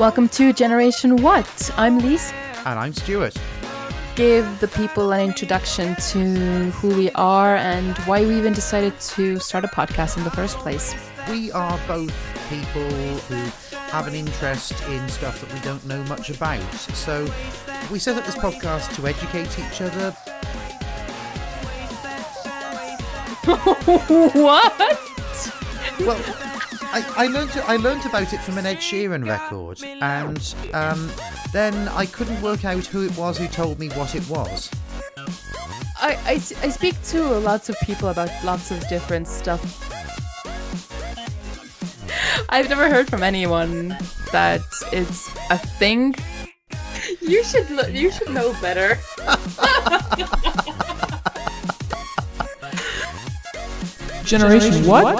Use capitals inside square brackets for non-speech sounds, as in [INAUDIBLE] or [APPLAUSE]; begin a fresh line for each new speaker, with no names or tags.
Welcome to Generation What? I'm Lise.
And I'm Stuart.
Give the people an introduction to who we are and why we even decided to start a podcast in the first place.
We are both people who have an interest in stuff that we don't know much about. So we set up this podcast to educate each other. [LAUGHS]
what?
Well, I, I learned I learned about it from an Ed Sheeran record, and um, then I couldn't work out who it was who told me what it was.
I, I, I speak to lots of people about lots of different stuff. I've never heard from anyone that it's a thing. You should lo- you should know better. [LAUGHS]
Generation what?